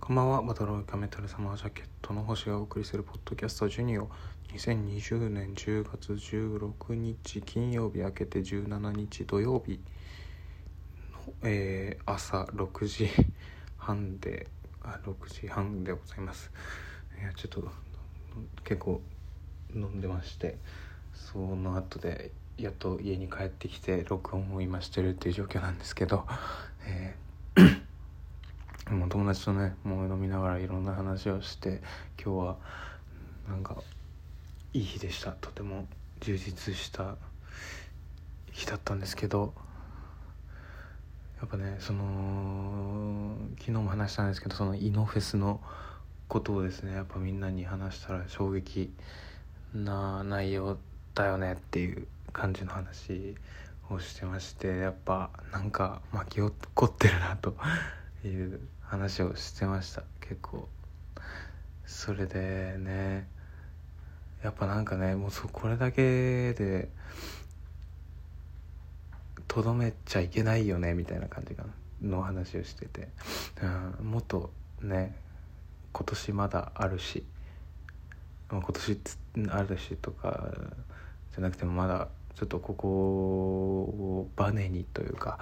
こんばんは、バトロイカメタルサマージャケットの星がお送りするポッドキャストジュニオ2020年10月16日金曜日明けて17日土曜日の、えー朝6時半であ6時半でございます。いやちょっと結構飲んでましてその後でやっと家に帰ってきて録音を今してるっていう状況なんですけど、えーもう友達とねもう飲みながらいろんな話をして今日はなんかいい日でした。とても充実した日だったんですけどやっぱねその昨日も話したんですけどそのイノフェスのことをですねやっぱみんなに話したら衝撃な内容だよねっていう感じの話をしてましてやっぱなんか巻き起こってるなという話をしてました。結構。それでねやっぱなんかねもうそこれだけでとどめちゃいけないよねみたいな感じの話をしてて、うん、もっとね今年まだあるし今年あるしとかじゃなくてもまだちょっとここをバネにというか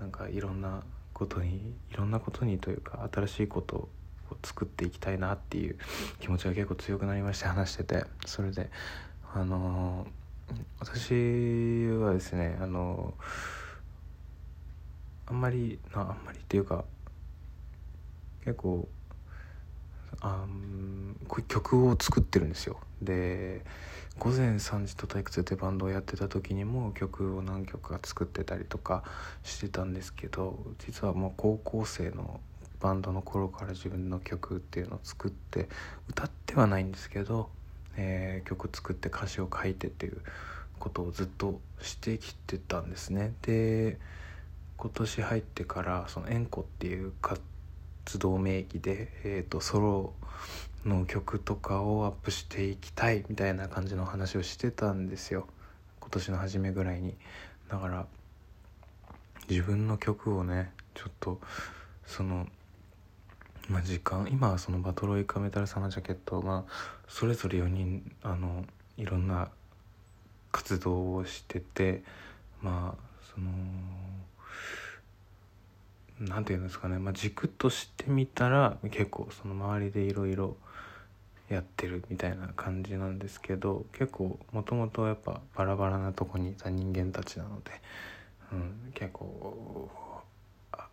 なんかいろんなことにいろんなことにというか新しいことを作っていきたいなっていう気持ちが結構強くなりまして話してて。それであの私はですねあのあんまりなあんまりっていうか結構あ曲を作ってるんですよ。で午前3時と退屈ってバンドをやってた時にも曲を何曲か作ってたりとかしてたんですけど実はもう高校生のバンドの頃から自分の曲っていうのを作って歌ってはないんですけど、えー、曲作って歌詞を書いてっていうことをずっとしてきてたんですね。で今年入ってからその「エンコ」っていう活動名義で、えーと、とソロの曲とかをアップしていきたいみたいな感じの話をしてたんですよ。今年の初めぐらいに。だから自分の曲をねちょっとそのまあ時間今はそのバトロイカメタルサマージャケットまあそれぞれ4人あのいろんな活動をしててまあその何て言うんですかね、まあ、軸としてみたら結構その周りでいろいろやってるみたいな感じなんですけど結構もともとやっぱバラバラなとこにいた人間たちなので、うん、結構あ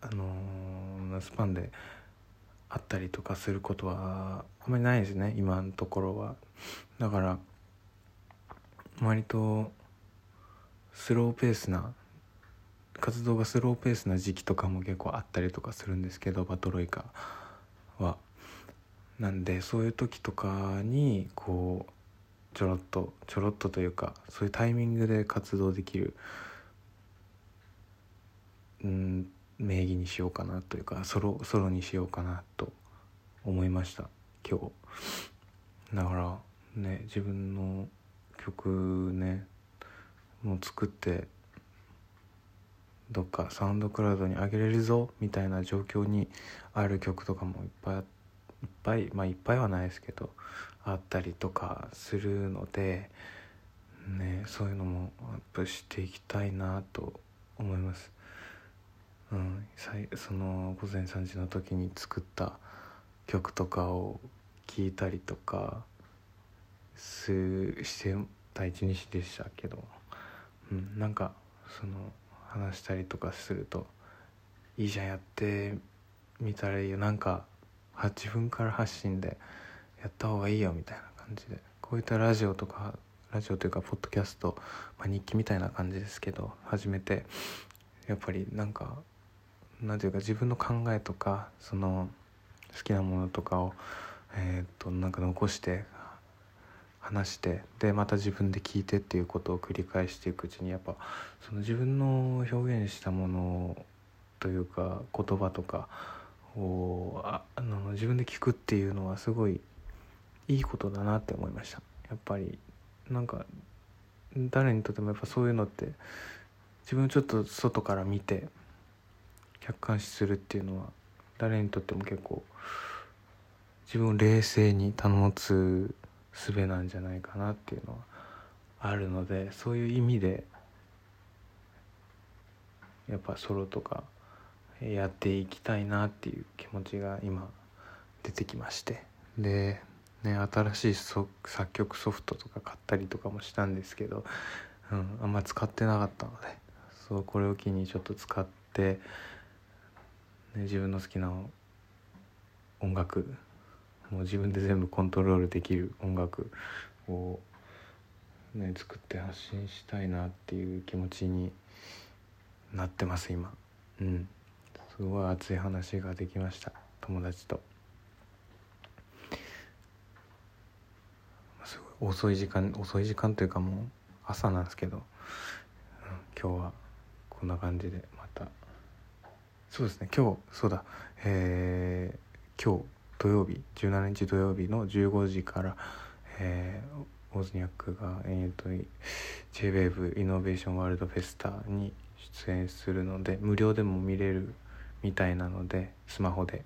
あのー、スパンであったりとかすることはあんまりないですね今のところは。だから割とスローペースな活動がスローペースな時期とかも結構あったりとかするんですけどバトロイカは。なんでそういう時とかにこうちょろっとちょろっとというかそういうタイミングで活動できるうん名義にしようかなというかソロソロにしようかなと思いました今日だからね自分の曲ねもう作ってどっかサウンドクラウドに上げれるぞみたいな状況にある曲とかもいっぱいいっぱいまあいっぱいはないですけどあったりとかするので、ね、そういうのもアップしていきたいなと思います。うん、その午前3時の時に作った曲とかを聴いたりとかすして第一日でしたけど、うん、なんかその話したりとかするといいじゃんやってみたらいいよ。なんか自分から発信でやった方がいいよみたいな感じで。こういったラジオとかラジオというかポッドキャスト、まあ、日記みたいな感じですけど始めてやっぱりなんかなんていうか自分の考えとかその好きなものとかをえっ、となんか残して話してでまた自分で聞いてっていうことを繰り返していくうちにやっぱその自分の表現したものというか言葉とかをあの自分で聞くっていうのはすごいいいことだなって思いました。やっぱりなんか誰にとってもやっぱそういうのって自分をちょっと外から見て客観視するっていうのは誰にとっても結構自分を冷静に保つ術なんじゃないかなっていうのはあるのでそういう意味でやっぱソロとかやっていきたいなっていう気持ちが今出てきまして。で、ね、新しい作曲ソフトとか買ったりとかもしたんですけど、うん、あんま使ってなかったのでそうこれを機にちょっと使って、ね、自分の好きな音楽もう自分で全部コントロールできる音楽を、ね、作って発信したいなっていう気持ちになってます今。うん。すごい熱い話ができました。友達と。すごい遅い時間遅い時間というかもう朝なんですけど、今日はこんな感じでまた。そうですね今日そうだ。えー、今日土曜日17日土曜日の15時から、えー、オズニャックが、えーと、JWAVE イノベーションワールドフェスタに出演するので無料でも見れるみたいなのでスマホで。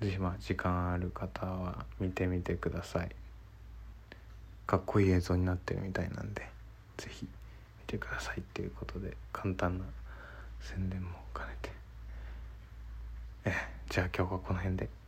是非まあ時間ある方は見てみてください。かっこいい映像になってるみたいなんで是非見てくださいっていうことで簡単な宣伝も兼ねて。じゃあ今日はこの辺で。